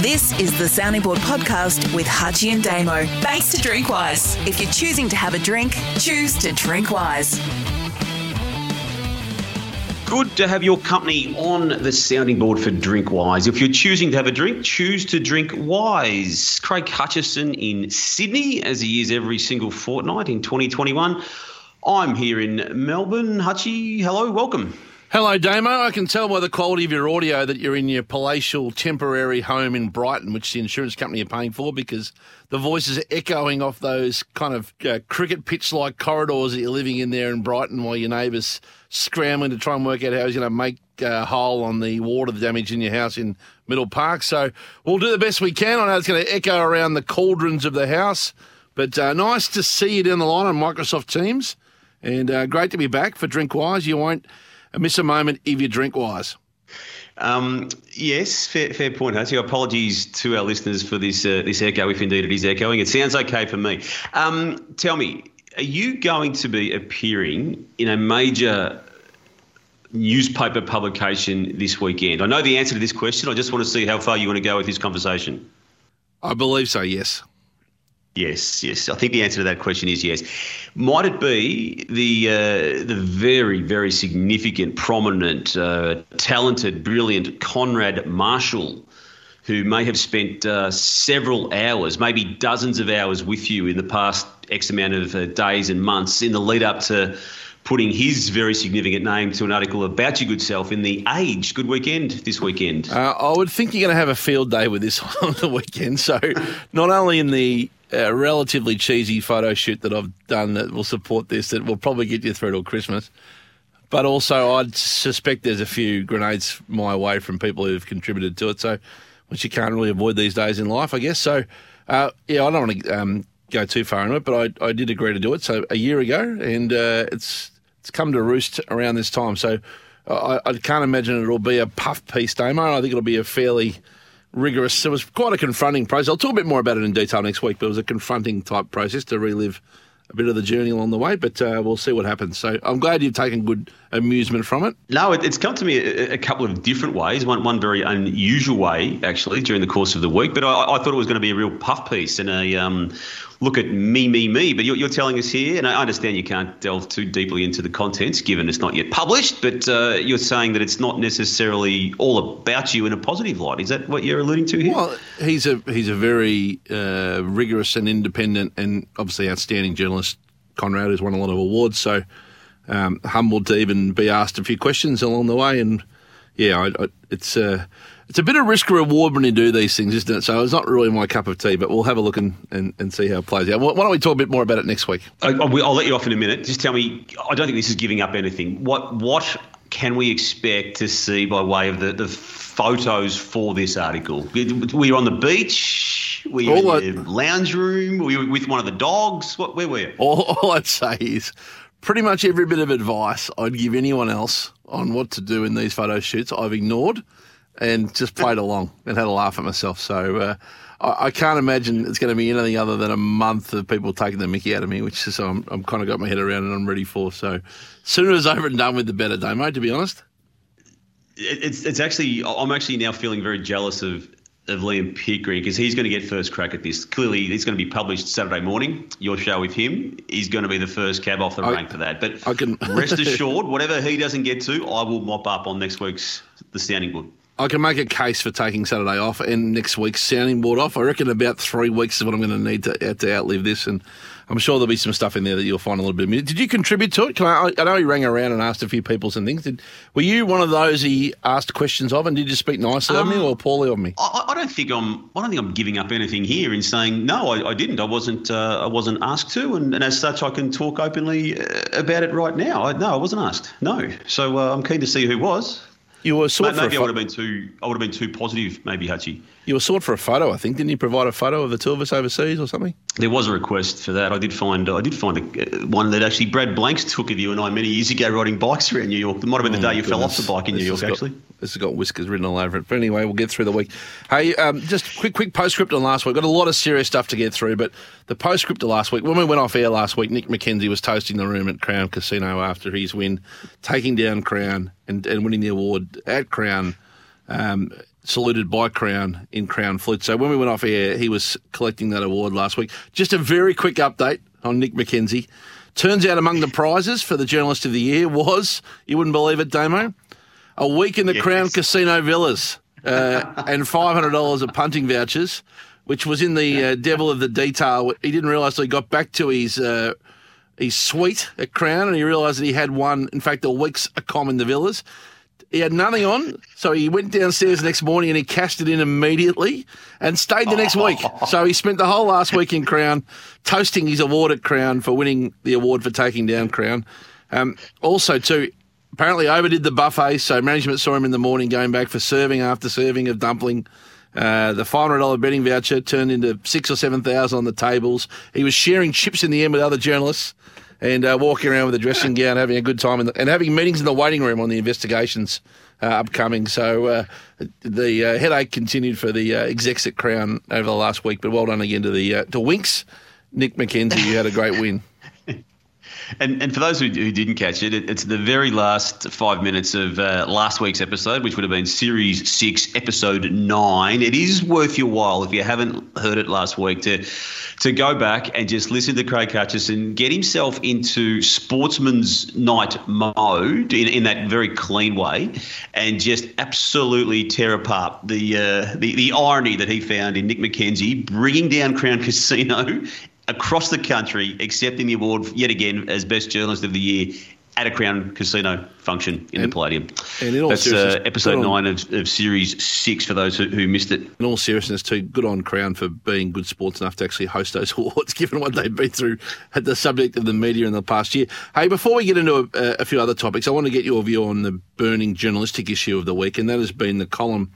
This is the Sounding Board podcast with Hutchy and Damo. Thanks to Drinkwise. If you're choosing to have a drink, choose to drink wise. Good to have your company on the sounding board for Drink Wise. If you're choosing to have a drink, choose to drink wise. Craig Hutchison in Sydney, as he is every single fortnight in 2021. I'm here in Melbourne. Hutchy, hello, welcome. Hello, Damo. I can tell by the quality of your audio that you're in your palatial temporary home in Brighton, which the insurance company are paying for, because the voices are echoing off those kind of uh, cricket pitch like corridors that you're living in there in Brighton while your neighbour's scrambling to try and work out how he's going to make a hole on the water damage in your house in Middle Park. So we'll do the best we can. I know it's going to echo around the cauldrons of the house, but uh, nice to see you down the line on Microsoft Teams. And uh, great to be back for Drinkwise. You won't miss a moment if you drink wise. Um, yes, fair, fair point, Hutchy. Apologies to our listeners for this uh, this echo, if indeed it is echoing. It sounds okay for me. Um, tell me, are you going to be appearing in a major newspaper publication this weekend? I know the answer to this question. I just want to see how far you want to go with this conversation. I believe so, yes. Yes, yes. I think the answer to that question is yes. Might it be the uh, the very, very significant, prominent, uh, talented, brilliant Conrad Marshall, who may have spent uh, several hours, maybe dozens of hours with you in the past X amount of uh, days and months in the lead up to putting his very significant name to an article about your good self in the Age. Good weekend this weekend. Uh, I would think you're going to have a field day with this on the weekend. So, not only in the a relatively cheesy photo shoot that I've done that will support this that will probably get you through till Christmas. But also, I'd suspect there's a few grenades my way from people who've contributed to it. So, which you can't really avoid these days in life, I guess. So, uh, yeah, I don't want to um, go too far into it, but I, I did agree to do it. So a year ago, and uh, it's it's come to roost around this time. So I, I can't imagine it'll be a puff piece Damo. I think it'll be a fairly rigorous. It was quite a confronting process. I'll talk a bit more about it in detail next week, but it was a confronting type process to relive a bit of the journey along the way, but uh, we'll see what happens. So I'm glad you've taken good amusement from it. No, it, it's come to me a, a, couple of different ways. One, one very unusual way, actually, during the course of the week. But I, I thought it was going to be a real puff piece and a um, look at me, me, me. But you're, you're, telling us here, and I understand you can't delve too deeply into the contents given it's not yet published, but uh, you're saying that it's not necessarily all about you in a positive light. Is that what you're alluding to here? Well, he's a he's a very uh, rigorous and independent and obviously outstanding journalist. Conrad has won a lot of awards, so um, humbled to even be asked a few questions along the way. And yeah, I, I, it's. Uh, it's a bit of risk reward when you do these things, isn't it? So it's not really my cup of tea, but we'll have a look and, and, and see how it plays out. Why don't we talk a bit more about it next week? I'll, I'll let you off in a minute. Just tell me, I don't think this is giving up anything. What what can we expect to see by way of the, the photos for this article? Were you on the beach? Were you all in the lounge room? Were you with one of the dogs? What, where were you? All, all I'd say is pretty much every bit of advice I'd give anyone else on what to do in these photo shoots, I've ignored and just played along and had a laugh at myself. So uh, I, I, can't imagine it's going to be anything other than a month of people taking the mickey out of me, which is I'm, I'm kind of got my head around and I'm ready for. So sooner it's over and done with, the better, Damo, to be honest. It's, it's actually, I'm actually now feeling very jealous of of Liam Pickering because he's going to get first crack at this. Clearly, it's going to be published Saturday morning. Your show with him, he's going to be the first cab off the I, rank for that. But I can rest assured, whatever he doesn't get to, I will mop up on next week's the sounding board. I can make a case for taking Saturday off and next week's sounding board off. I reckon about three weeks is what I'm going to need to, to outlive this, and I'm sure there'll be some stuff in there that you'll find a little bit. Of Did you contribute to it? Can I, I know he rang around and asked a few people some things. Did, were you one of those he asked questions of, and did you speak nicely um, of me or poorly of me? I, don't think I'm. I don't think I'm giving up anything here in saying no. I, I didn't. I wasn't. Uh, I wasn't asked to, and, and, as such, I can talk openly uh, about it right now. I, no, I wasn't asked. No. So uh, I'm keen to see who was. You were sort maybe for I would have been too. I would have been too positive. Maybe Hutchy. You were sought for a photo, I think. Didn't you provide a photo of the two of us overseas or something? There was a request for that. I did find. I did find a, one that actually Brad Blanks took of you and I many years ago riding bikes around New York. It might have been the Oh, day you fell off the bike in This New York. got- Actually, this has got whiskers written all over it. But anyway, we'll get through the week. Hey, um, just quick, quick postscript on last week. Got a lot of serious stuff to get through, but the postscript of last week, when we went off air last week, Nick McKenzie was toasting the room at Crown Casino after his win, taking down Crown and, and winning the award at Crown. Um, saluted by Crown in Crown Flute. So when we went off air, he was collecting that award last week. Just a very quick update on Nick McKenzie. Turns out among the prizes for the Journalist of the Year was, you wouldn't believe it, Damo, a week in the Yes. Crown Casino Villas uh, and $500 of punting vouchers, which was in the uh, devil of the detail. He didn't realise he got back to his uh, his suite at Crown and he realised that he had one, in fact, a week's a com in the Villas. He had nothing on, so he went downstairs the next morning and he cashed it in immediately and stayed the next week. So he spent the whole last week in Crown toasting his award at Crown for winning the award for taking down Crown. Um, also, too, apparently overdid the buffet, so management saw him in the morning going back for serving after serving of dumpling. Uh, the five hundred dollar betting voucher turned into six or seven thousand on the tables. He was sharing chips in the end with other journalists and uh, walking around with a dressing gown, having a good time, the, and having meetings in the waiting room on the investigations uh, upcoming. So uh, the uh, headache continued for the uh, execs at Crown over the last week. But well done again to the uh, to Winks, Nick McKenzie. You had a great win. And and for those who, who didn't catch it, it, it's the very last five minutes of uh, last week's episode, which would have been Series Six, Episode Nine. It is worth your while if you haven't heard it last week to to go back and just listen to Craig Hutchison get himself into sportsman's night mode in, in that very clean way, and just absolutely tear apart the uh, the the irony that he found in Nick McKenzie bringing down Crown Casino across the country accepting the award yet again as best journalist of the year at a Crown Casino function in And- the Palladium. and in all That's uh, episode nine of, of series six for those who, who missed it. in all seriousness, too, good on Crown for being good sports enough to actually host those awards, given what they've been through at the subject of the media in the past year. Hey, before we get into a, a few other topics, I want to get your view on the burning journalistic issue of the week, and that has been the column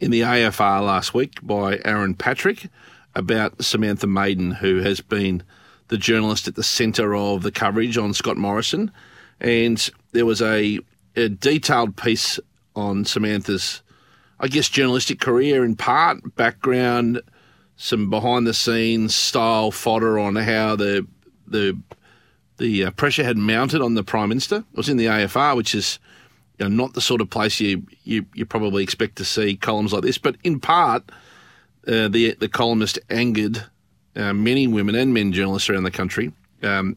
in the AFR last week by Aaron Patrick about Samantha Maiden, who has been the journalist at the centre of the coverage on Scott Morrison. And there was a, a detailed piece on Samantha's I guess, journalistic career in part, background, some behind the scenes style fodder on how the the the uh, pressure had mounted on the prime minister. It was in the AFR, which is you know, not the sort of place you, you you probably expect to see columns like this. But in part, uh, the the columnist angered uh, many women and men journalists around the country. Um,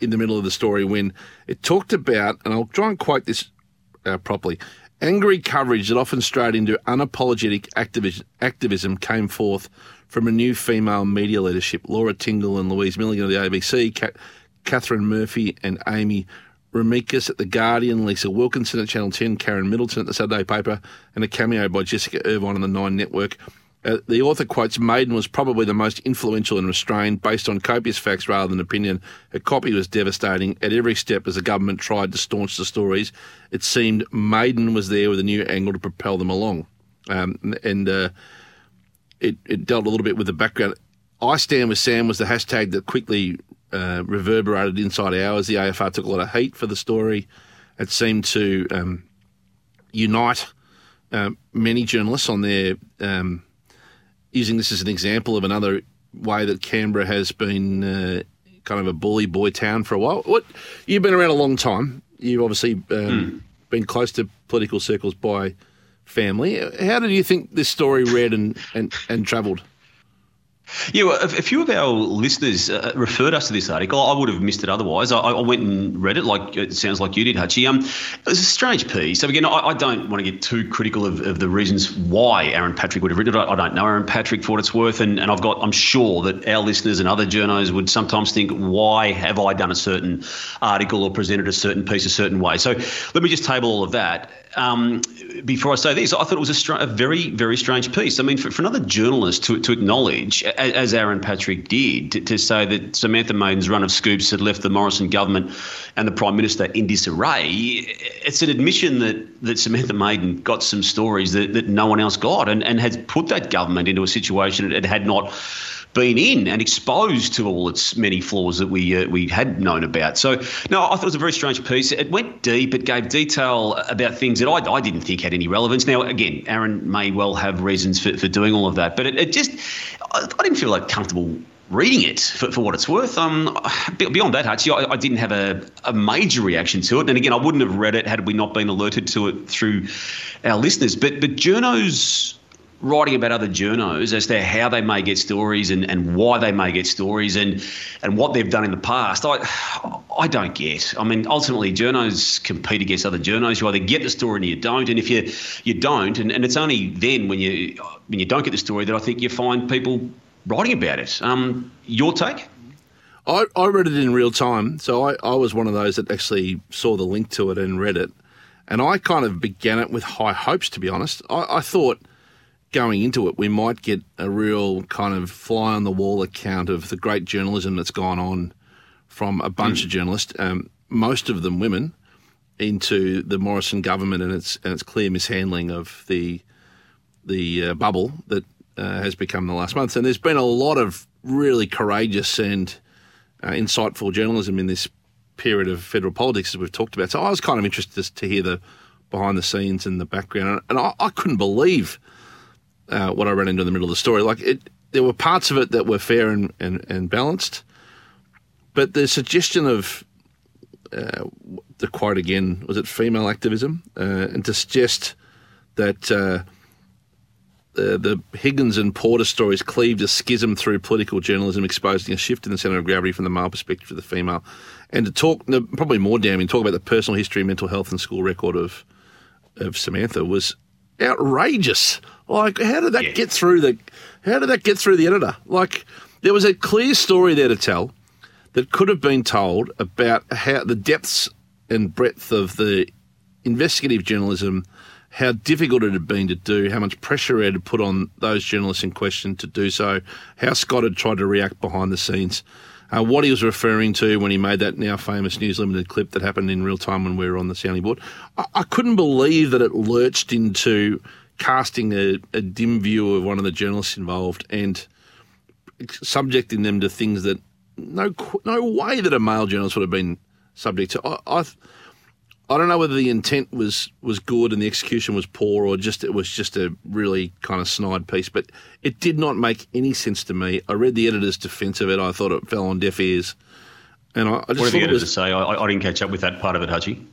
in the middle of the story, when it talked about, and I'll try and quote this uh, properly. Angry coverage that often strayed into unapologetic activism, activism came forth from a new female media leadership Laura Tingle and Louise Milligan of the ABC, Ca- Katharine Murphy and Amy Remeikis at The Guardian, Lisa Wilkinson at Channel 10, Karen Middleton at the Saturday Paper, and a cameo by Jessica Irvine on the Nine Network. Uh, the author quotes Maiden was probably the most influential and restrained based on copious facts rather than opinion. Her copy was devastating. At every step, as the government tried to staunch the stories, it seemed Maiden was there with a new angle to propel them along. Um, and uh, it, it dealt a little bit with the background. I stand with Sam was the hashtag that quickly uh, reverberated inside hours. The AFR took a lot of heat for the story. It seemed to um, unite um, many journalists on their um, using this as an example of another way that Canberra has been uh, kind of a bully boy town for a while. What you've been around a long time. You've obviously um, been close to political circles by family. How did you think this story read and and, and travelled? Yeah, well, a, few of our listeners uh, referred us to this article. I would have missed it otherwise. I, I went and read it, like it sounds like you did, Hutchy. Um, it was a strange piece. So again, I, I don't want to get too critical of, of the reasons why Aaron Patrick would have written it. I, I don't know Aaron Patrick for what it's worth, and, and I've got. I'm sure that our listeners and other journos would sometimes think, why have I done a certain article or presented a certain piece a certain way? So let me just table all of that. Um, before I say this, I thought it was a, str- a very, very strange piece. I mean, for, for another journalist to, to acknowledge, as Aaron Patrick did, to, to, say that Samantha Maiden's run of scoops had left the Morrison government and the Prime Minister in disarray. It's an admission that, that Samantha Maiden got some stories that, that no one else got and, and has put that government into a situation it had not been in and exposed to all its many flaws that we uh, we had known about. So, no, I thought it was a very strange piece. It went deep. It gave detail about things that I, I didn't think had any relevance. Now, again, Aaron may well have reasons for, for doing all of that, but it, it just, I, I didn't feel like comfortable reading it for, for what it's worth. Um, beyond that, Hutchy, I, I didn't have a, a major reaction to it. And again, I wouldn't have read it had we not been alerted to it through our listeners. But but journos writing about other journos as to how they may get stories and, and why they may get stories and and what they've done in the past. I I don't get. I mean, ultimately, journos compete against other journos. You either get the story or you don't, and if you you don't, and, and it's only then when you when you don't get the story that I think you find people writing about it. Um, your take? I, I read it in real time, so I, I was one of those that actually saw the link to it and read it. And I kind of began it with high hopes, to be honest. I, I thought – going into it, we might get a real kind of fly on the wall account of the great journalism that's gone on from a bunch mm. of journalists, um, most of them women, into the Morrison government and its and its clear mishandling of the the uh, bubble that uh, has become the last month. And there's been a lot of really courageous and uh, insightful journalism in this period of federal politics, as we've talked about. So I was kind of interested to hear the behind the scenes and the background, and I, I couldn't believe uh, what I ran into in the middle of the story. Like it, there were parts of it that were fair and, and, and balanced, but the suggestion of uh, the quote again was it female activism, uh, and to suggest that uh, the, the Higgins and Porter stories cleaved a schism through political journalism, exposing a shift in the centre of gravity from the male perspective to the female, and to talk probably more damning, talk about the personal history, mental health, and school record of of Samantha was outrageous. Like, how did that yeah. get through the? How did that get through the editor? Like, there was a clear story there to tell that could have been told about how the depths and breadth of the investigative journalism, how difficult it had been to do, how much pressure it had put on those journalists in question to do so, how Scott had tried to react behind the scenes. Uh, what he was referring to when he made that now famous News Limited clip that happened in real time when we were on the sounding board. I, I couldn't believe that it lurched into casting a, a dim view of one of the journalists involved and subjecting them to things that no no way that a male journalist would have been subject to. I, I, I don't know whether the intent was was good and the execution was poor, or just it was just a really kind of snide piece. But it did not make any sense to me. I read the editor's defence of it. I thought it fell on deaf ears. And I, I just what did the editor was, say? I, I, didn't catch up with that part of it, Hutchy.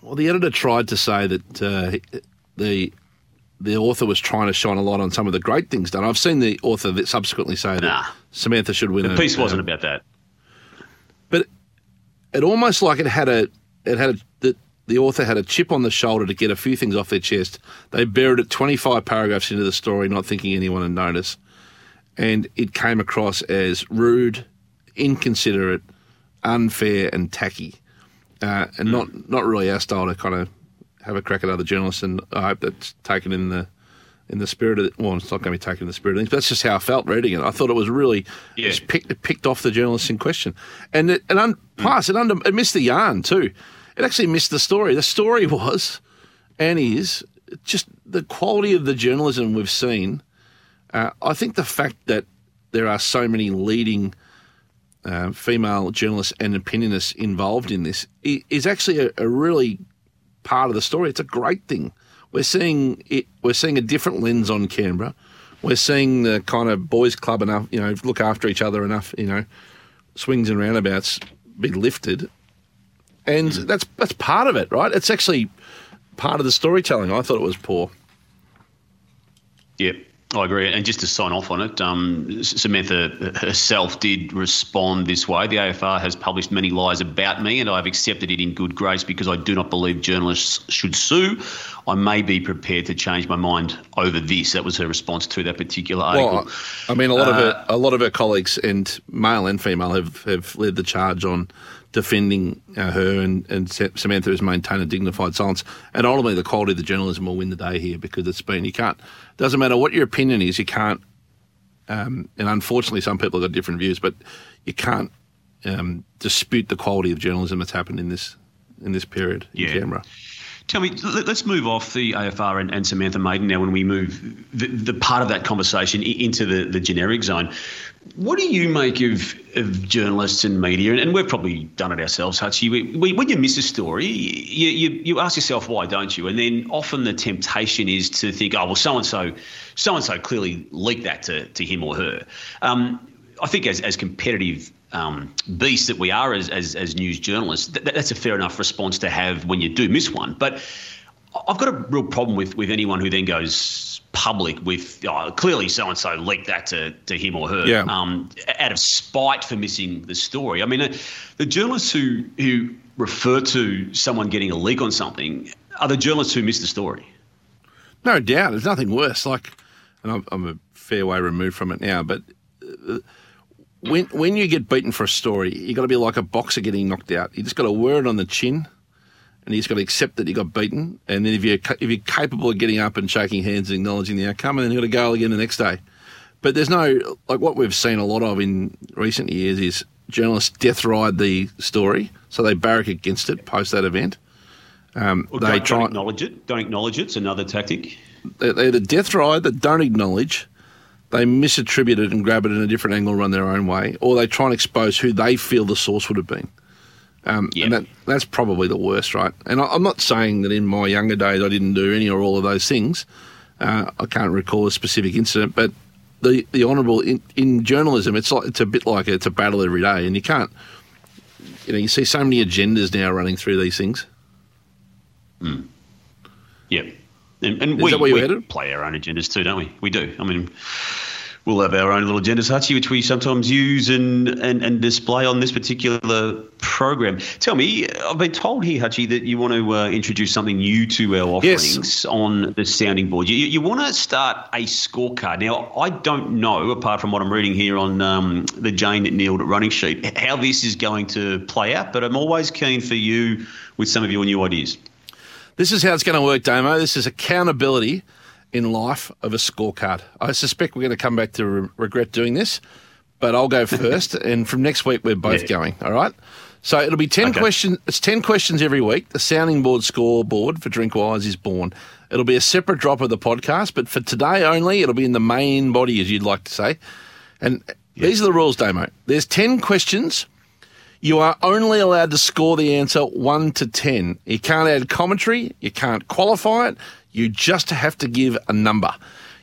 Well, the editor tried to say that uh, the the author was trying to shine a light on some of the great things done. I've seen the author that subsequently say that nah, Samantha should win. The a, piece wasn't about that. But it almost like it had a it had a, the, the author had a chip on the shoulder to get a few things off their chest. They buried it 25 paragraphs into the story, not thinking anyone would notice. And it came across as rude, inconsiderate, unfair, and tacky. Uh, and mm. not, not really our style to kind of have a crack at other journalists, and I hope that's taken in the in the spirit of well, it's not going to be taken in the spirit of things, but that's just how I felt reading it. I thought it was really yeah. just picked it picked off the journalists in question, and it, and un, mm. plus it under it missed the yarn too. It actually missed the story. The story was and is just the quality of the journalism we've seen. Uh, I think the fact that there are so many leading uh, female journalists and opinionists involved in this is actually a, a really part of the story. It's a great thing. We're seeing it. We're seeing a different lens on Canberra. We're seeing the kind of boys' club enough, you know, look after each other enough, you know, swings and roundabouts be lifted, and mm. that's that's part of it, right? It's actually part of the storytelling. I thought it was poor. Yep. I agree. And just to sign off on it, um, Samantha herself did respond this way. The AFR has published many lies about me, and I've accepted it in good grace because I do not believe journalists should sue. I may be prepared to change my mind over this. That was her response to that particular article. Well, I mean, a lot uh, of her, a lot of her colleagues, and male and female, have, have led the charge on defending uh, her, and, and Samantha has maintained a dignified silence. And ultimately, the quality of the journalism will win the day here because it's been you can't doesn't matter what your opinion is, you can't Um, and unfortunately, some people have got different views, but you can't um, dispute the quality of journalism that's happened in this in this period in Yeah. Canberra. Tell me, let- let's move off the AFR and, and Samantha Maiden now when we move the, the part of that conversation into the, the generic zone. What do you make of, of journalists and media? And, and we've probably done it ourselves, Hutchy. We, we, when you miss a story, you, you, you ask yourself why, don't you? And then often the temptation is to think, oh, well, so and so, so and so clearly leaked that to, to him or her. Um, I think as, as competitive um, beasts that we are as, as, as news journalists, th- that's a fair enough response to have when you do miss one. But I've got a real problem with, with anyone who then goes public with oh, clearly so and so leaked that to, to him or her Yeah. um, out of spite for missing the story. I mean, uh, the journalists who, who refer to someone getting a leak on something are the journalists who miss the story. No doubt, there's nothing worse. Like, and I'm, I'm a fair way removed from it now, but uh, when when you get beaten for a story, you got to be like a boxer getting knocked out. You just got to wear it on the chin, and you just got to accept that you got beaten. And then if you're if you're capable of getting up and shaking hands and acknowledging the outcome, and then you've got to go again the next day. But there's no like what we've seen a lot of in recent years is journalists death ride the story, so they barrack against it post that event. Um, Or they don't, try don't acknowledge it. Don't acknowledge it. it's another tactic. they're the death ride that don't acknowledge, they misattribute it and grab it in a different angle, run their own way, or they try and expose who they feel the source would have been. Um, Yeah. And that, that's probably the worst, right? And I, I'm not saying that in my younger days I didn't do any or all of those things. Uh, I can't recall a specific incident, but the the honourable in, in journalism, it's like it's a bit like it's a battle every day, and you can't. You know, you see so many agendas now running through these things. Yeah. And, and Is we, that where you we play our own agendas too, don't we? We do. I mean, we'll have our own little agendas, Hutchy, which we sometimes use and, and, and display on this particular program. Tell me, I've been told here, Hutchy, that you want to uh, introduce something new to our Yes. offerings on the sounding board. You, you want to start a scorecard. Now, I don't know, apart from what I'm reading here on um, the Jane Neal running sheet, how this is going to play out, but I'm always keen for you with some of your new ideas. This is how it's going to work, Damo. This is accountability in life of a scorecard. I suspect we're going to come back to re- regret doing this, but I'll go first. and from next week, we're both Yeah. going. All right. So it'll be ten Okay. questions. It's ten questions every week. The sounding board scoreboard for Drinkwise is born. It'll be a separate drop of the podcast, but for today only, it'll be in the main body, as you'd like to say. And these are the rules, Damo. There's ten questions. You are only allowed to score the answer 1 to 10. You can't add commentary, you can't qualify it, you just have to give a number.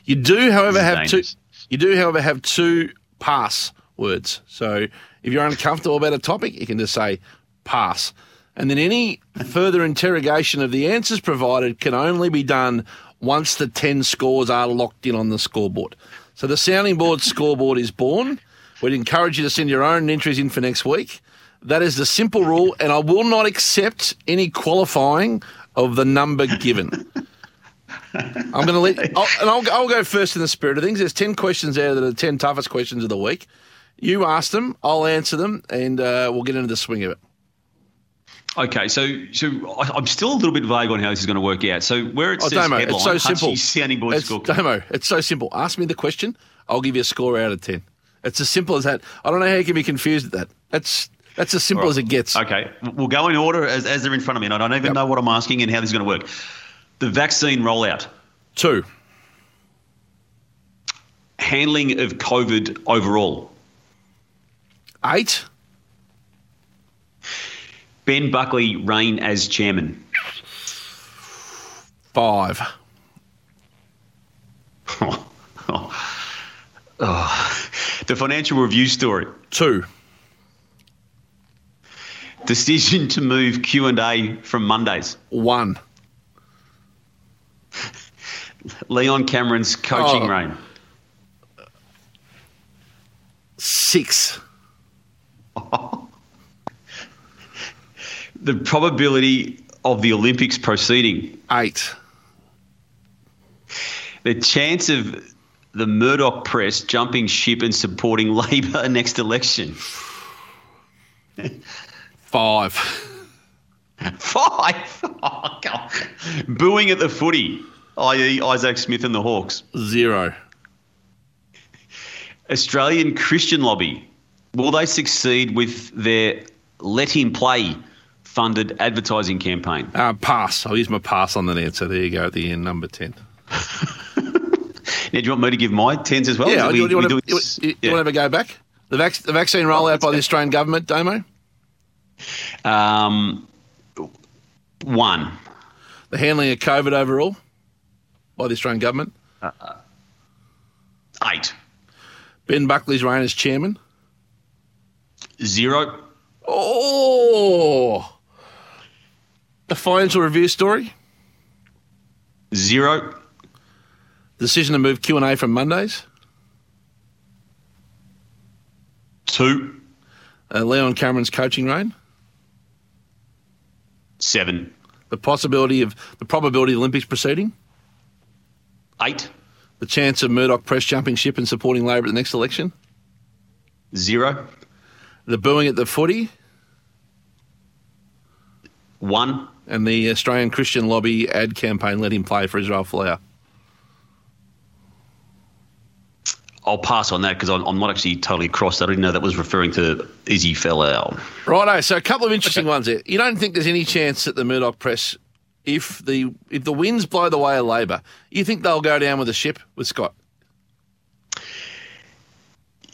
You do, however, have two you do, however, have two pass words. So if you're uncomfortable about a topic, you can just say pass. And then any further interrogation of the answers provided can only be done once the 10 scores are locked in on the scoreboard. So the sounding board scoreboard is born. We'd encourage you to send your own entries in for next week. That is the simple rule, and I will not accept any qualifying of the number given. I'm going to let, I'll, and I'll, I'll go first in the spirit of things. There's 10 questions there that are the 10 toughest questions of the week. You ask them, I'll answer them, and uh, we'll get into the swing of it. Okay, so so I'm still a little bit vague on how this is going to work out. So where it Oh, says Damo, headline, it's so simple. Sounding board It's. Damo, it's so simple. Ask me the question, I'll give you a score out of 10. It's as simple as that. I don't know how you can be confused at that. That's that's as simple as it gets. Okay, we'll go in order as, as they're in front of me, and I don't even know what I'm asking and how this is going to work. The vaccine rollout, Two, handling of COVID overall, eight, Ben Buckley reign as chairman. five, Oh. The financial review story, two, decision to move Q and A from Mondays. one, Leon Cameron's coaching Oh. reign. six, The probability of the Olympics proceeding. eight, The chance of the Murdoch press jumping ship and supporting Labor next election. five, Five. Oh, God. Booing at the footy, i.e., Isaac Smith and the Hawks. zero, Australian Christian Lobby. Will they succeed with their Let Him Play funded advertising campaign? Uh, pass. I'll use my pass on that answer. There you go at the end, number 10. Now, do you want me to give my tens as well? Yeah, do you, you we want, to, you, you Yeah. want to have a go back? The, vac- the vaccine rollout by the Australian government, Damo? Um, one. The handling of COVID overall by the Australian government? Eight. Ben Buckley's reign as chairman? Zero. Oh! The financial review story? Zero. Decision to move Q&A from Mondays? Two. Uh, Leon Cameron's coaching reign? Seven. The possibility of the probability of Olympics proceeding? Eight. The chance of Murdoch press jumping ship and supporting Labor at the next election? Zero. The booing at the footy? One. And the Australian Christian Lobby ad campaign let him play for Israel Folau? I'll pass on that because I'm, I'm not actually totally across. I didn't know that was referring to Izzy Folau. Righto, so a couple of interesting ones there. You don't think there's any chance that the Murdoch press, if the if the winds blow the way of Labor, you think they'll go down with the ship with Scott?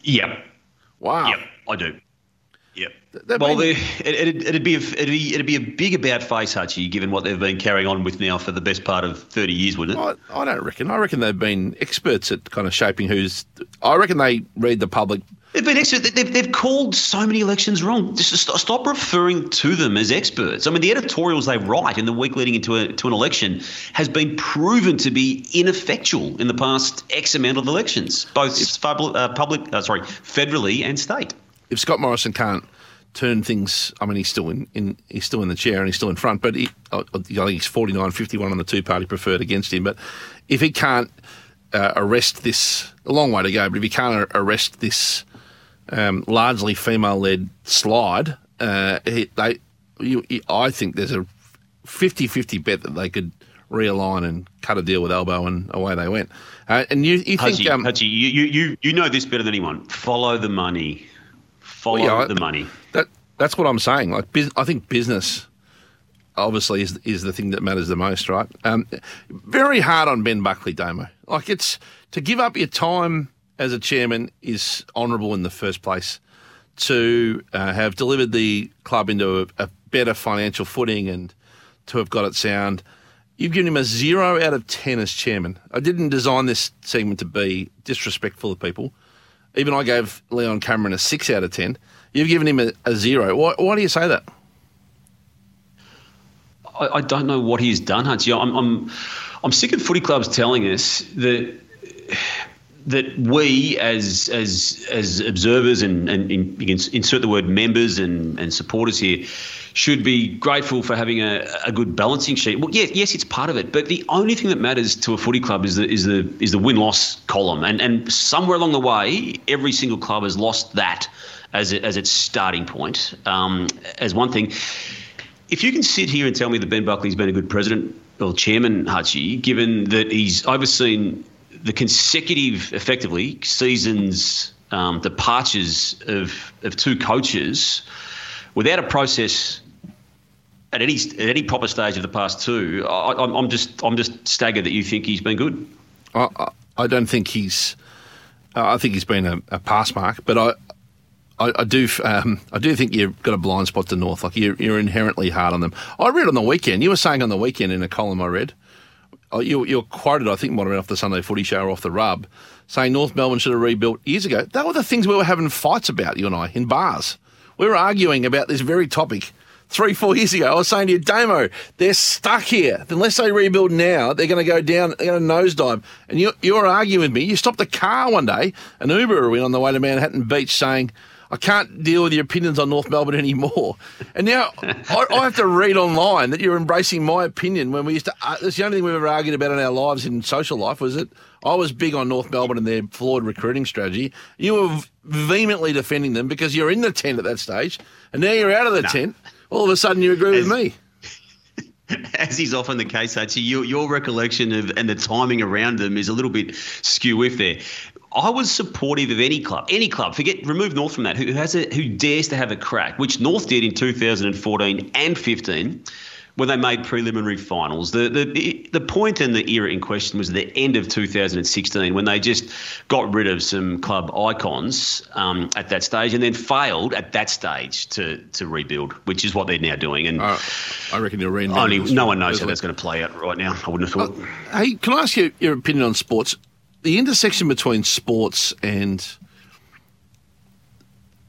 Yep. Wow. Yep. I do. Yep. that well, mean- it, it'd, it'd be a, it'd be it'd be a big about face, Hutchy, given what they've been carrying on with now for the best part of thirty years, wouldn't it? I, I don't reckon. I reckon they've been experts at kind of shaping who's. I reckon they read the public. They've been experts. They've, they've called so many elections wrong. Just st- stop referring to them as experts. I mean, the editorials they write in the week leading into a, to an election has been proven to be ineffectual in the past X amount of elections, both public, uh, public uh, sorry, federally and state. If Scott Morrison can't turn things, I mean, he's still in, in he's still in the chair and he's still in front, but he, I think he's 49 51 on the two party preferred against him. But if he can't uh, arrest this, a long way to go, but if he can't arrest this um, largely female led slide, uh, he, they, you, you- I think there's a 50 50 bet that they could realign and cut a deal with Albo and away they went. Uh, and you, you think. Um, you, you, you know this better than anyone. Follow the money. Follow Well, yeah, the money. That that's what I'm saying. Like, bus- I think business obviously is is the thing that matters the most, right? Um, very hard on Ben Buckley, Damo. Like, it's to give up your time as a chairman is honourable in the first place. To uh, have delivered the club into a, a better financial footing and to have got it sound. You've given him a zero out of 10 as chairman. I didn't design this segment to be disrespectful of people. Even I gave Leon Cameron a six out of 10. You've given him a, a zero. Why, why do you say that? I, I don't know what he's done, Hutchy. I'm, I'm, I'm sick of footy clubs telling us that that we as as as observers and, and in, you can insert the word members and, and supporters here should be grateful for having a, a good balancing sheet. Well, yes, yes, it's part of it, but the only thing that matters to a footy club is the is the is the win loss column, and and somewhere along the way, every single club has lost that as as its starting point. Um, as one thing, if you can sit here and tell me that Ben Buckley's been a good president or chairman, Hutchy, given that he's overseen the consecutive, effectively, seasons um, departures of, of two coaches without a process at any at any proper stage of the past two, I, I'm, I'm just I'm just staggered that you think he's been good. I, I, don't think he's. Uh, I think he's been a, a pass mark, but I. I, I do. Um, I do think you've got a blind spot to North. Like you're, you're inherently hard on them. I read on the weekend. You were saying on the weekend in a column I read. oh, You, you were quoted. I think might have been off the Sunday Footy Show or off the Rub, saying North Melbourne should have rebuilt years ago. That were the things we were having fights about. You and I in bars. We were arguing about this very topic three, four years ago. I was saying to you, Damo, they're stuck here. Unless they rebuild now, they're going to go down, they're going to nosedive. And you, you were arguing with me. You stopped a car one day, an Uber went on the way to Manhattan Beach saying, I can't deal with your opinions on North Melbourne anymore. And now I, I have to read online that you're embracing my opinion when we used to. Uh, that's the only thing we've ever argued about in our lives in social life was that I was big on North Melbourne and their flawed recruiting strategy. You were vehemently defending them because you're in the tent at that stage, and now you're out of the tent. All of a sudden, you agree with me. As is often the case, actually, your, your recollection of and the timing around them is a little bit skew if there. I was supportive of any club, any club. Forget remove North from that. Who has a who dares to have a crack, which North did in 2014 and 15 when they made preliminary finals. The, the the point and the era in question was the end of 2016 when they just got rid of some club icons um, at that stage and then failed at that stage to to rebuild, which is what they're now doing. And uh, I reckon you're. Only no one knows how that's going to play out right now. I wouldn't have thought. Uh, hey, can I ask you your opinion on sports? The intersection between sports and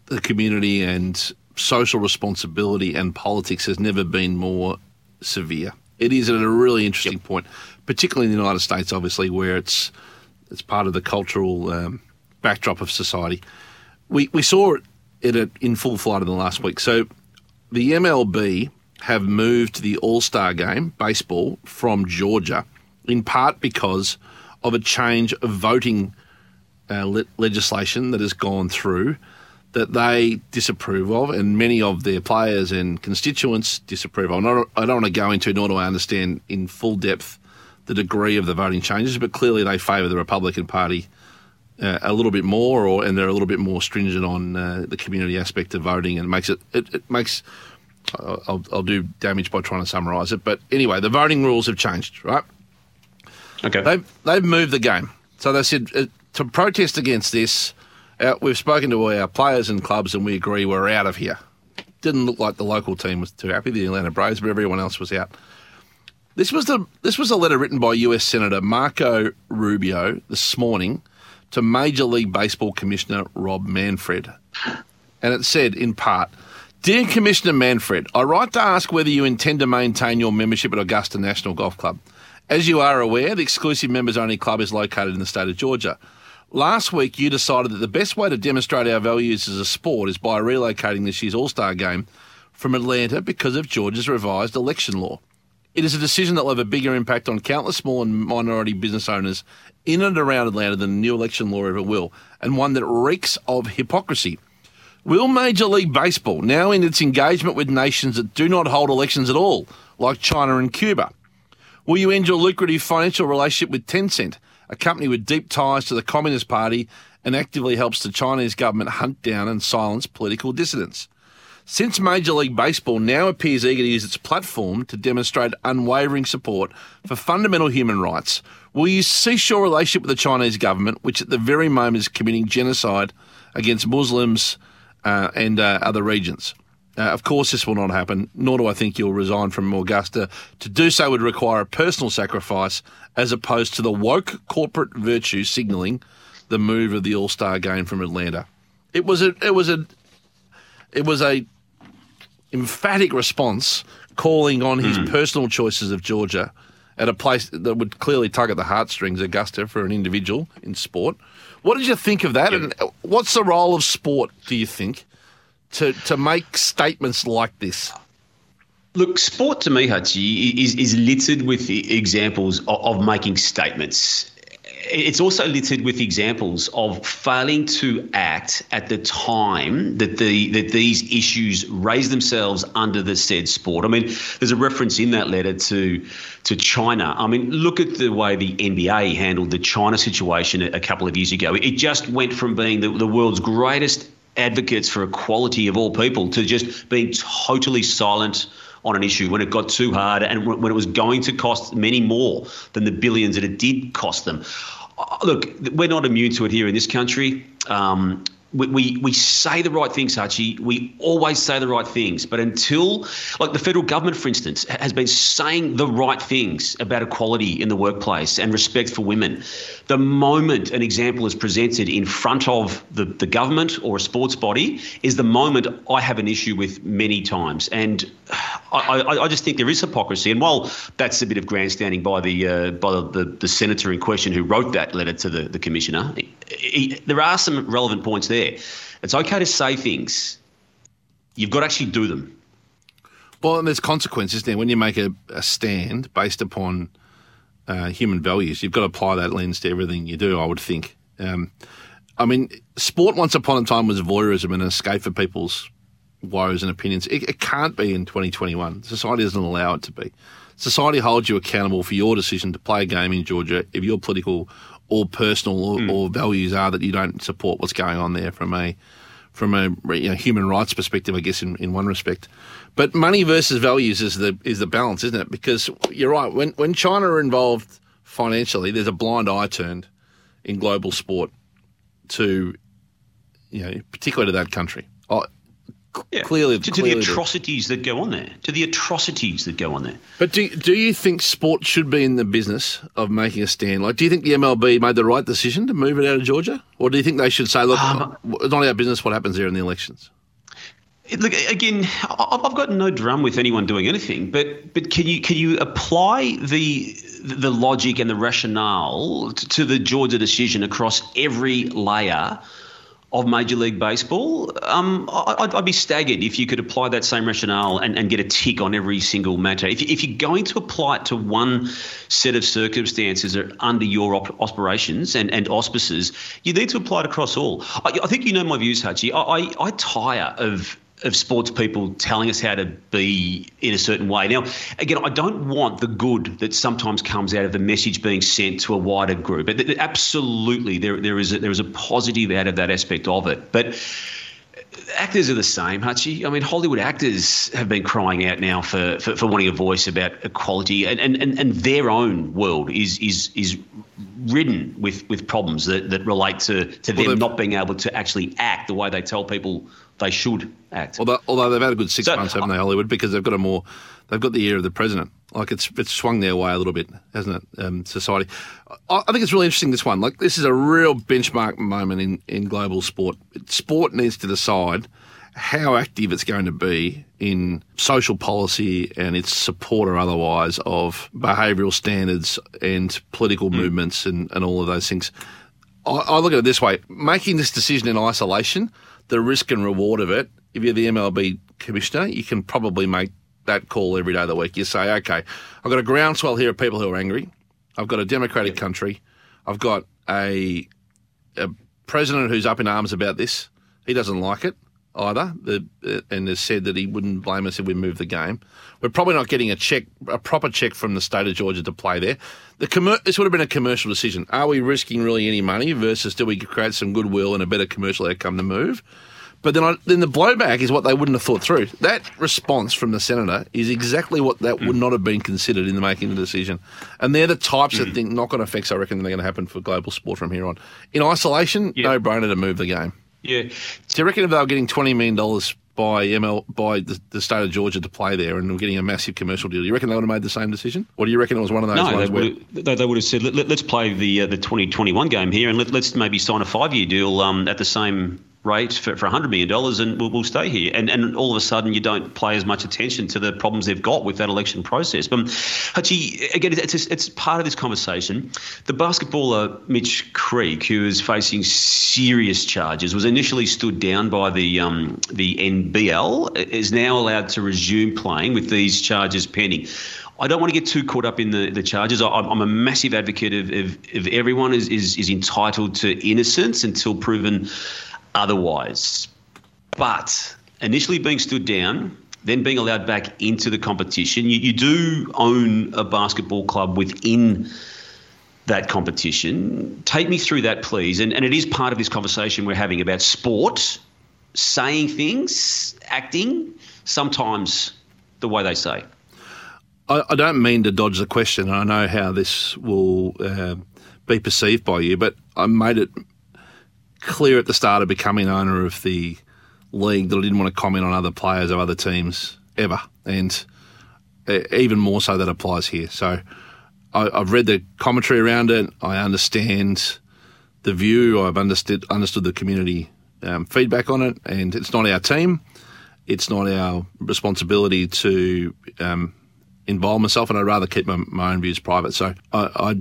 the community and social responsibility and politics has never been more severe. It is at a really interesting yep. point, particularly in the United States, obviously, where it's it's part of the cultural um, backdrop of society. We we saw it at, in full flight in the last week. So the MLB have moved the All Star game baseball from Georgia, in part because of a change of voting uh, le- legislation that has gone through that they disapprove of, and many of their players and constituents disapprove of. Not, I don't want to go into, nor do I understand in full depth the degree of the voting changes, but clearly they favour the Republican Party uh, a little bit more, or and they're a little bit more stringent on uh, the community aspect of voting, and it makes it it, it makes. I'll, I'll do damage by trying to summarise it, but anyway, the voting rules have changed, right? Okay. They've they've moved the game, so they said uh, to protest against this uh, we've spoken to all our players and clubs, and we agree we're out of here. Didn't look like the local team was too happy, the Atlanta Braves, but everyone else was out. This was the this was a letter written by U.S. Senator Marco Rubio this morning to Major League Baseball Commissioner Rob Manfred, and it said in part. Dear Commissioner Manfred, I write to ask whether you intend to maintain your membership at Augusta National Golf Club. As you are aware, the exclusive members only club is located in the state of Georgia. Last week, you decided that the best way to demonstrate our values as a sport is by relocating this year's All Star game from Atlanta because of Georgia's revised election law. It is a decision that will have a bigger impact on countless small and minority business owners in and around Atlanta than the new election law ever will, and one that reeks of hypocrisy. Will Major League Baseball, now in its engagement with nations that do not hold elections at all, like China and Cuba, will you end your lucrative financial relationship with Tencent? a company with deep ties to the Communist Party and actively helps the Chinese government hunt down and silence political dissidents. Since Major League Baseball now appears eager to use its platform to demonstrate unwavering support for fundamental human rights, will you cease your relationship with the Chinese government, which at the very moment is committing genocide against Muslims uh, and uh, other regions? Uh, of course, this will not happen, nor do I think you'll resign from Augusta. To do so would require a personal sacrifice as opposed to the woke corporate virtue signalling the move of the All Star game from Atlanta. It was a it was a it was a emphatic response calling on his mm. personal choices of Georgia at a place that would clearly tug at the heartstrings, Augusta, for an individual in sport. What did you think of that? Yep. And what's the role of sport, do you think, to, to make statements like this? Look, sport to me, Hutchy, is, is littered with examples of, of making statements it's also littered with examples of failing to act at the time that the that these issues raise themselves under the said sport. I mean, there's a reference in that letter to to China. I mean, look at the way the NBA handled the China situation a, couple of years ago. It just went from being the, the world's greatest advocates for equality of all people to just being totally silent on an issue when it got too hard and when it was going to cost many more than the billions that it did cost them. Uh, look, we're not immune to it here in this country. Um, we, we, we say the right things, Hutchy. We always say the right things. But until, like the federal government, for instance, has been saying the right things about equality in the workplace and respect for women, the moment an example is presented in front of the, the government or a sports body is the moment I have an issue with many times. And I, I, just think there is hypocrisy. And while that's a bit of grandstanding by the uh, by the, the, senator in question who wrote that letter to the, the commissioner, he, he, there are some relevant points there there. It's okay to say things. You've got to actually do them. Well, and there's consequences there. When you make a, a stand based upon uh, human values, you've got to apply that lens to everything you do, I would think. Um, I mean, sport once upon a time was voyeurism and an escape for people's woes and opinions. It, it can't be in 2021. Society doesn't allow it to be. Society holds you accountable for your decision to play a game in Georgia if your political or personal or, mm. or, values are that you don't support what's going on there from a from a you know, human rights perspective, I guess in, in one respect. But money versus values is the is the balance, isn't it? Because you're right. When when China are involved financially, there's a blind eye turned in global sport to you know particularly to that country. Yeah. clearly, to, to the atrocities that go on there, to the atrocities that go on there. But do do you think sport should be in the business of making a stand? Like, do you think the MLB made the right decision to move it out of Georgia, or do you think they should say, look, um, it's not our business what happens there in the elections? Look again. I've got no drum with anyone doing anything, but but can you can you apply the the logic and the rationale to the Georgia decision across every layer? Of Major League Baseball, um, I'd, I'd, be staggered if you could apply that same rationale and, and get a tick on every single matter. If, if, you're going to apply it to one set of circumstances under your aspirations and, and auspices, you need to apply it across all. I, I think you know my views, Hutchy. I, I, I tire of of sports people telling us how to be in a certain way. Now, again, I don't want the good that sometimes comes out of the message being sent to a wider group. Absolutely, there there is a, there is a positive out of that aspect of it, but. Uh, actors are the same, Hutchy. I mean, Hollywood actors have been crying out now for, for, for wanting a voice about equality, and, and, and, and their own world is is is ridden with, with problems that, that relate to, to well, them not being able to actually act the way they tell people they should act. Although, although they've had a good six so, months, haven't they, Hollywood? Because they've got a more, they've got the ear of the president. Like it's it's swung their way a little bit, hasn't it? Um, society. I, I think it's really interesting. This one, like this, is a real benchmark moment in in global sport. Sport needs to decide how active it's going to be in social policy and its support or otherwise of behavioural standards and political mm. movements and, and all of those things. I, I look at it this way: making this decision in isolation the risk and reward of it, if you're the MLB commissioner, you can probably make that call every day of the week. You say, okay, I've got a groundswell here of people who are angry. I've got a democratic country. I've got a, a president who's up in arms about this. He doesn't like it either, the, and has said that he wouldn't blame us if we move the game. We're probably not getting a check, a proper check from the state of Georgia to play there. The commer- this would have been a commercial decision. Are we risking really any money versus do we create some goodwill and a better commercial outcome to move? But then, I, then the blowback is what they wouldn't have thought through. That response from the senator is exactly what that would not have been considered in the making of the decision. And they're the types mm. of thing, knock-on effects I reckon that are going to happen for global sport from here on. In isolation, no brainer to move the game. Yeah. Do you reckon if they were getting twenty million dollars by ML by the, the, state of Georgia to play there, and we're getting a massive commercial deal. Do you reckon they would have made the same decision, or do you reckon it was one of those? No, ones they, would have, they, would have said, Let, us play the uh, the 2021 game here, and let, us maybe sign a five year deal um, at the same rate for, for $100 million and we'll, we'll, stay here. And, and all of a sudden, you don't pay as much attention to the problems they've got with that election process. But, Hutchy, again, it's, it's part of this conversation. The basketballer Mitch Creek, who is facing serious charges, was initially stood down by the, um, the NBL, is now allowed to resume playing with these charges pending. I don't want to get too caught up in the, the charges. I, am a massive advocate of, of, of everyone is, is, is entitled to innocence until proven otherwise. But initially being stood down, then being allowed back into the competition, you, you do own a basketball club within that competition. Take me through that, please. And, and it is part of this conversation we're having about sport, saying things, acting, sometimes the way they say. I, I don't mean to dodge the question. I know how this will uh, be perceived by you, but I made it clear at the start of becoming owner of the league that I didn't want to comment on other players of other teams ever, and uh, even more so that applies here. So I, have read the commentary around it. I understand the view. I've understood understood the community um, feedback on it, and it's not our team. It's not our responsibility to um, involve myself, and I'd rather keep my, my own views private. So I, I,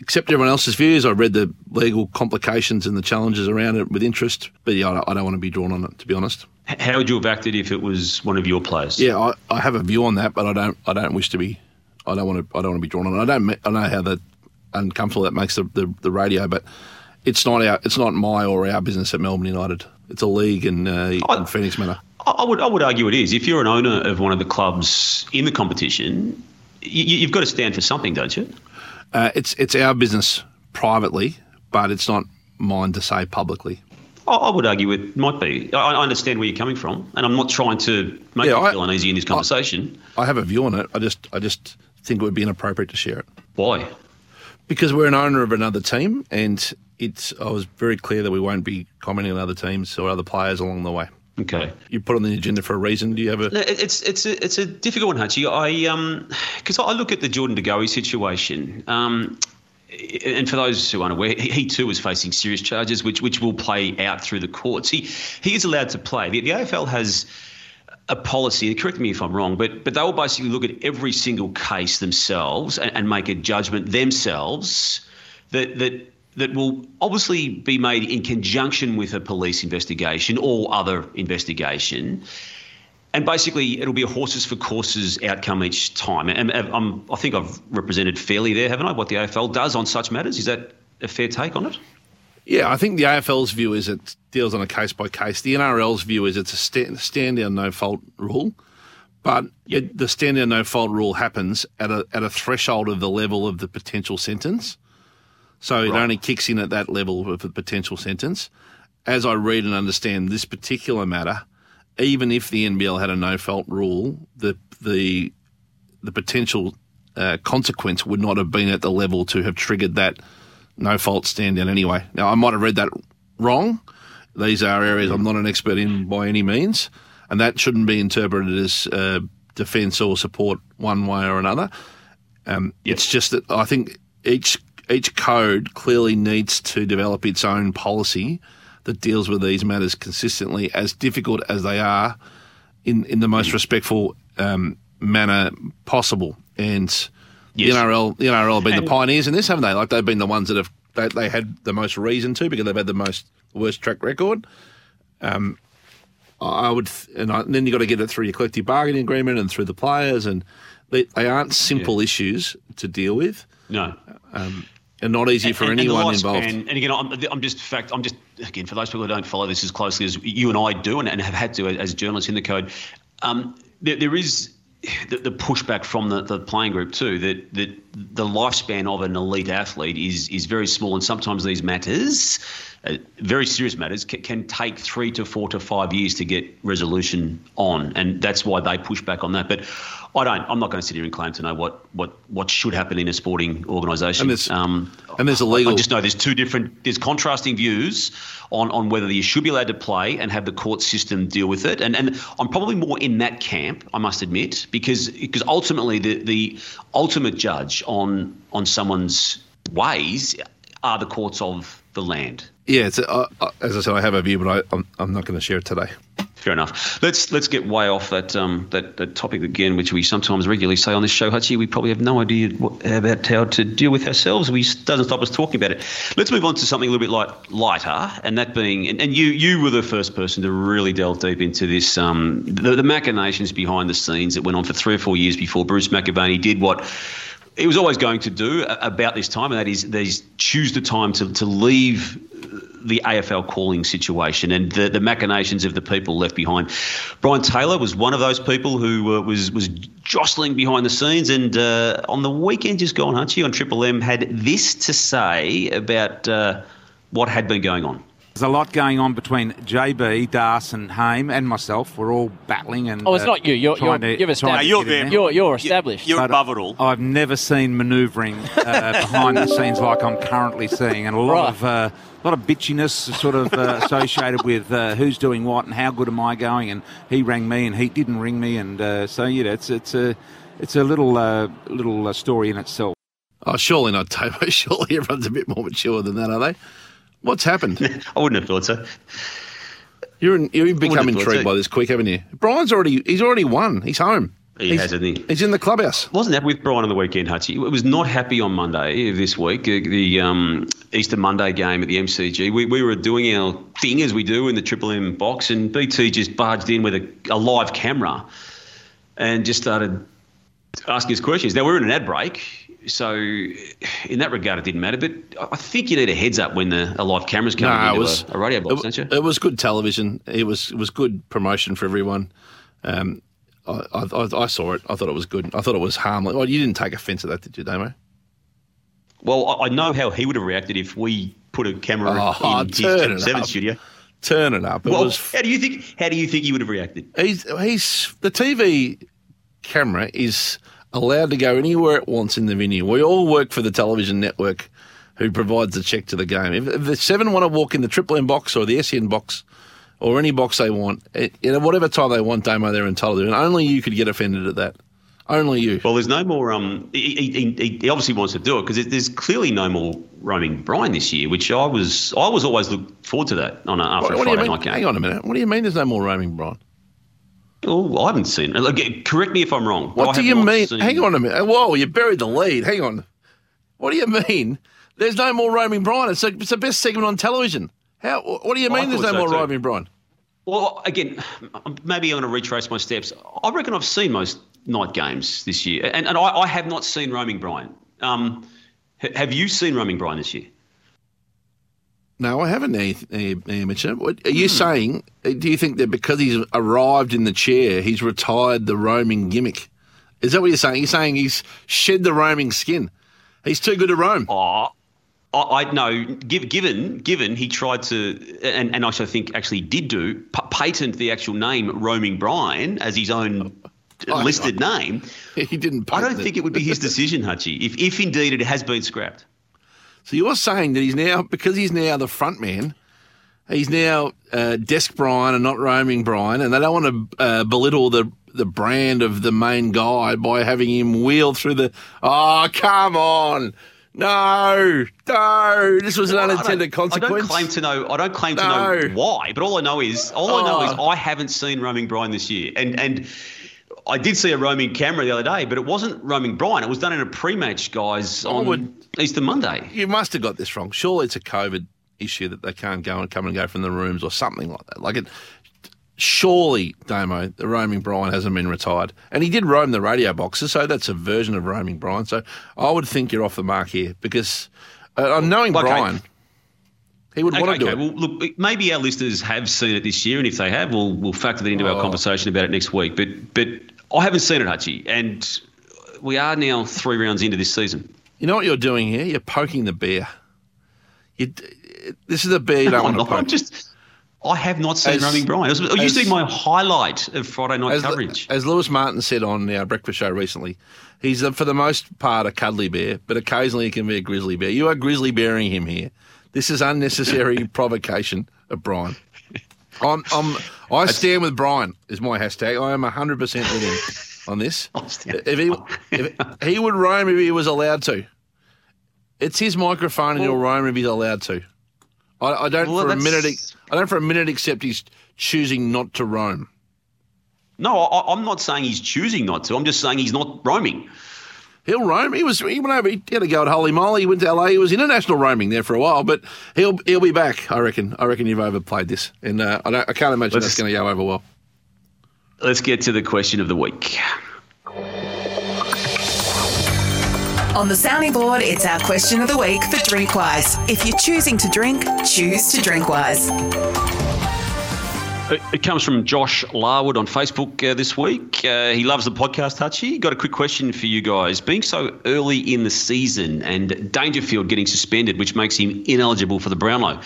accept everyone else's views. I read the legal complications and the challenges around it with interest, but yeah, I don't, I don't want to be drawn on it, to be honest. How would you have acted if it was one of your players? Yeah, I, I have a view on that, but I don't. I don't wish to be. I don't want to. I don't want to be drawn on it. I don't. I know how that uncomfortable that makes the, the, the radio, but it's not our. It's not my or our business at Melbourne United. It's a league in, uh, in Phoenix Manor. I would I would argue it is. If you're an owner of one of the clubs in the competition, you, have got to stand for something, don't you? Uh, it's it's our business privately but it's not mine to say publicly. I I would argue it might be. I I understand where you're coming from, and I'm not trying to make Yeah, you I- feel uneasy in this conversation. I have a view on it. I just I just think it would be inappropriate to share it Why? because we're an owner of another team, and it's. I was very clear that we won't be commenting on other teams or other players along the way. Okay. You put on the agenda for a reason. Do you have a? It's it's a, it's a difficult one, Hutchy. I um because I look at the Jordan De Goey situation. Um, and for those who aren't aware, he, too is facing serious charges, which which will play out through the courts. He he is allowed to play. The, the AFL has a policy. Correct me if I'm wrong, but but they will basically look at every single case themselves and, and make a judgment themselves that that that will obviously be made in conjunction with a police investigation or other investigation. And basically, it'll be a horses for courses outcome each time. And um, I think I've represented fairly there, haven't I? What the AFL does on such matters is that a fair take on it? Yeah, I think the AFL's view is it deals on a case by case. The NRL's view is it's a stand, stand down no fault rule, but it, the stand down no fault rule happens at a at a threshold of the level of the potential sentence. So it Right. only kicks in at that level of the potential sentence. As I read and understand this particular matter, even if the NBL had a no fault rule, the the the potential uh, consequence would not have been at the level to have triggered that no fault stand down anyway. Now, I might have read that wrong. These are areas I'm not an expert in by any means, and that shouldn't be interpreted as uh, defence or support one way or another. Um, It's just that I think each each code clearly needs to develop its own policy that deals with these matters consistently, as difficult as they are, in in the most respectful um, manner possible. And Yes. the NRL, the NRL have been the pioneers in this, haven't they? Like they've been the ones that have they, they had the most reason to because they've had the most worst track record. Um, I would, and, I, and then you've got to get it through your collective bargaining agreement and through the players, and they, they aren't simple issues to deal with, No. And not easy for And- and anyone lifespan- involved. And again, I'm, I'm just fact. I'm just again for those people who don't follow this as closely as you and I do, and, and have had to as journalists in the code. Um, there, there is the, the pushback from the, the playing group too that that the lifespan of an elite athlete is is very small, and sometimes these matters. Uh, very serious matters can, can take three to four to five years to get resolution on, and that's why they push back on that. But I don't. I'm not going to sit here and claim to know what what what should happen in a sporting organisation. And there's- um, and there's a I- legal- I just know there's two different, there's contrasting views on, on whether you should be allowed to play and have the court system deal with it. And and I'm probably more in that camp, I must admit, because because ultimately the the ultimate judge on on someone's ways are the courts of the land. Yeah, it's, uh, uh, as I said, I have a view, but I, I'm, I'm not going to share it today. Fair enough. Let's let's get way off that um, that, that topic again, which we sometimes regularly say on this show, Hutchy. We probably have no idea what, about how to deal with ourselves. We doesn't stop us talking about it. Let's move on to something a little bit light, lighter, and that being, and, and you you were the first person to really delve deep into this, um, the, the machinations behind the scenes that went on for three or four years before Bruce McAvaney did what he was always going to do about this time, and that is, choose the time to, to leave the AFL calling situation and the, the machinations of the people left behind. Brian Taylor was one of those people who uh, was was jostling behind the scenes, and uh, on the weekend just gone, Hutchy on Triple M had this to say about uh, what had been going on. There's a lot going on between JB, Das, and Haim, and myself. We're all battling and. Oh, it's uh, not you. You're, you're, to- you've trying to established. get in there. You're, you're established. You're But above it all. I've never seen manoeuvring uh, behind the scenes like I'm currently seeing, and a lot Right. of uh, a lot of bitchiness sort of uh, associated with uh, who's doing what and how good am I going, and he rang me and he didn't ring me, and uh, so yeah, it's it's a it's a little uh, little uh, story in itself. Oh, surely not, Tabo. Surely everyone's a bit more mature than that, are they? What's happened? I wouldn't have thought so. You're in, you've become intrigued so. by this quick, haven't you? Brian's already he's already won. He's home. He he's, has, hasn't he? He's in the clubhouse. wasn't happy with Brian on the weekend, Hutchy. He was not happy on Monday of this week, uh, the um, Easter Monday game at the MCG. We, we were doing our thing as we do in the Triple M box, and BT just barged in with a, a live camera and just started asking us questions. Now, we're in an ad break, so in that regard, it didn't matter. But I think you need a heads up when the, a live camera's coming No, it into was a, a radio box, it, don't you? it was good television. It was it was good promotion for everyone. Um, I, I, I saw it. I thought it was good. I thought it was harmless. Well, you didn't take offence at that, did you, Damo? Well, I I know how he would have reacted if we put a camera Oh, in his Seven studio. Turn it up. It Well, was how do you think? How do you think he would have reacted? He's he's the TV camera is allowed to go anywhere it wants in the venue. We all work for the television network, who provides the check to the game. If, if the seven want to walk in the Triple M box or the SEN box or any box they want, it, you whatever time they want, Damo, they're entitled to. And only you could get offended at that. Only you. Well, there's no more. Um, he, he, he- obviously wants to do it because there's clearly no more roaming Brian this year, which I was I was always look forward to that on a, after What, a Friday night game. Hang on a minute. What do you mean? There's no more roaming, Brian? Oh, I haven't seen it. Correct me if I'm wrong. What do you mean? seen- Hang on a minute. Whoa, you buried the lead. Hang on. What do you mean? There's no more roaming Brian. It's, a, it's the best segment on television. How? What do you mean? There's no so more too. roaming Brian? Well, again, maybe I'm going to retrace my steps. I reckon I've seen most night games this year, and, and I, I have not seen roaming Brian. Um, ha- have you seen roaming Brian this year? No, I haven't, amateur. What, are you Hmm. saying? eh, Do you think that because he's arrived in the chair, he's retired the roaming gimmick? Is that what you're saying? You're saying he's shed the roaming skin. He's too good to roam. Oh, I, I know. Give, given given he tried to, and, and I think actually did do p- patent the actual name roaming Brian as his own Oh, listed name. He didn't. I don't think it would be his decision, Hutchie, if if indeed it has been scrapped. So you're saying that he's now because he's now the front man. He's now uh, desk Brian and not roaming Brian, and they don't want to uh, belittle the the brand of the main guy by having him wheel through the. Oh, come on! No, no! This was an I don't- unintended consequence. I don't claim to know. I don't claim to No. know why, but all I know is all I know is Oh. I haven't seen roaming Brian this year, and and. I did see a roaming camera the other day, but it wasn't roaming Brian. It was done in a pre-match, guys, on would- Easter Monday. You must have got this wrong. Surely it's a COVID issue that they can't go and come and go from the rooms or something like that. Like it. Surely, Damo, the roaming Brian hasn't been retired, and he did roam the radio boxes, so that's a version of roaming Brian. So I would think you're off the mark here because uh, knowing Okay. Brian, he would want to Okay, do it. well, look, maybe our listeners have seen it this year, and if they have, we'll we'll factor that into Oh. our conversation about it next week. But but I haven't seen it, Hutchy, and we are now three rounds into this season. You know what you're doing here? You're poking the bear. You, this is a bear you don't I'm want to not- I'm just. I have not seen As- roaming Brian. It was, it used to be my highlight of Friday night as, coverage. as Lewis Martin said on our breakfast show recently, he's uh, for the most part a cuddly bear, but occasionally he can be a grizzly bear. You are grizzly bearing him here. This is unnecessary provocation of Brian. I'm, I'm, I stand with Brian. Is my hashtag. I am hundred percent with him on this. If he, if he would roam if he was allowed to. It's his microphone, and he'll roam if he's allowed to. I, I don't Well, for a minute. I don't for a minute accept he's choosing not to roam. No, I, I'm not saying he's choosing not to. I'm just saying he's not roaming. He'll roam. He was. He went over. He had a go at Holey Moley. He went to LA. He was international roaming there for a while, but he'll he'll be back. I reckon. I reckon you've overplayed this, and uh, I don't. I can't imagine Let's- that's going to go over well. Let's get to the question of the week. On the sounding board, it's our question of the week for Drinkwise. If you're choosing to drink, choose to Drinkwise. It, it comes from Josh Larwood on Facebook uh, this week. Uh, he loves the podcast, Hutchie. Got a quick question for you guys. Being so early in the season and Dangerfield getting suspended, which makes him ineligible for the Brownlow,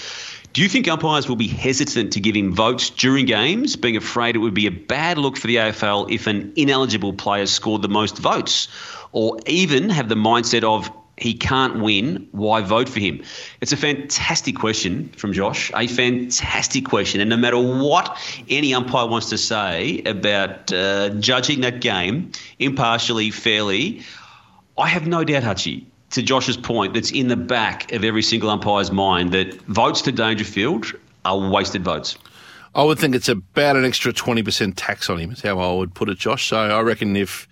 do you think umpires will be hesitant to give him votes during games, being afraid it would be a bad look for the AFL if an ineligible player scored the most votes? Or even have the mindset of he can't win, why vote for him? It's a fantastic question from Josh, a fantastic question. And no matter what any umpire wants to say about uh, judging that game impartially, fairly, I have no doubt, Hutchy, to Josh's point, that's in the back of every single umpire's mind that votes to Dangerfield are wasted votes. I would think it's about an extra twenty percent tax on him. Is how I would put it, Josh. So I reckon if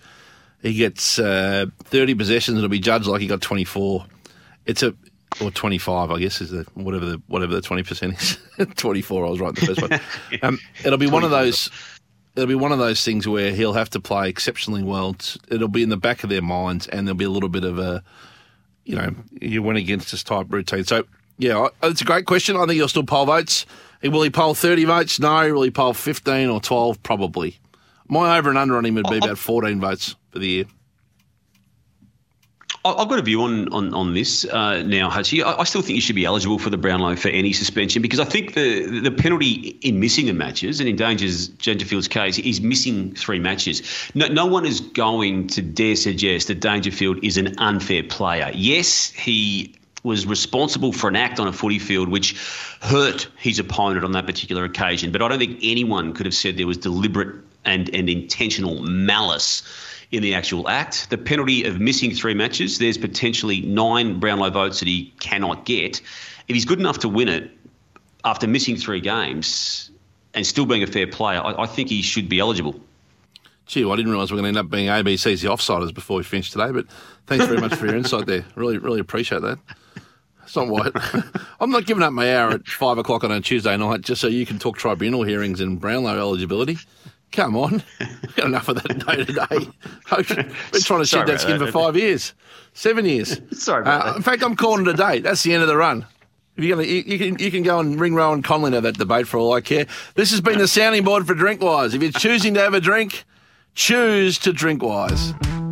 he gets uh, thirty possessions, it'll be judged like he got twenty four. It's a or twenty five, I guess, is the whatever the whatever the twenty percent is. twenty four. I was right the first one. Um, it'll be one of those. It'll be one of those things where he'll have to play exceptionally well. It'll be in the back of their minds, and there'll be a little bit of a, you know, you went against this type routine. So yeah, it's a great question. I think he'll still poll votes. Will he poll thirty votes? No. Will he poll fifteen or twelve? Probably. My over and under on him would be about fourteen votes for the year. I've got a view on on, on this uh, now, Hutchy. I, I, still think you should be eligible for the Brownlow for any suspension because I think the the penalty in missing the matches and in Danger's Dangerfield's case is missing three matches. No, no one is going to dare suggest that Dangerfield is an unfair player. Yes, he was responsible for an act on a footy field which hurt his opponent on that particular occasion, but I don't think anyone could have said there was deliberate and, and intentional malice in the actual act. The penalty of missing three matches, there's potentially nine Brownlow votes that he cannot get. If he's good enough to win it after missing three games and still being a fair player, I, I think he should be eligible. Gee, well, I didn't realise we are going to end up being ABC's the offsiders before we finish today, but thanks very much for your insight there. Really, really appreciate that. It's not what I'm not giving up my hour at five o'clock on a Tuesday night just so you can talk tribunal hearings and Brownlow eligibility. Come on, got enough of that day to day. I've been trying to shed that skin that. for five years, seven years. Sorry about uh, that. In fact, I'm calling it a day. That's the end of the run. If you're gonna, you, you, can you can go and ring Rowan Conley to that debate for all I care. This has been the sounding board for Drinkwise. If you're choosing to have a drink, choose to Drinkwise.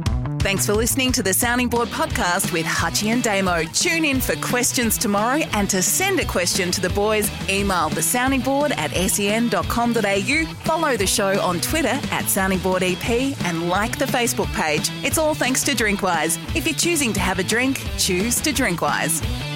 Thanks for listening to the Sounding Board podcast with Hutchy and Damo. Tune in for questions tomorrow and to send a question to the boys, email the sounding board at sen.com.au, follow the show on Twitter at soundingboardep and like the Facebook page. It's all thanks to Drinkwise. If you're choosing to have a drink, choose to Drinkwise.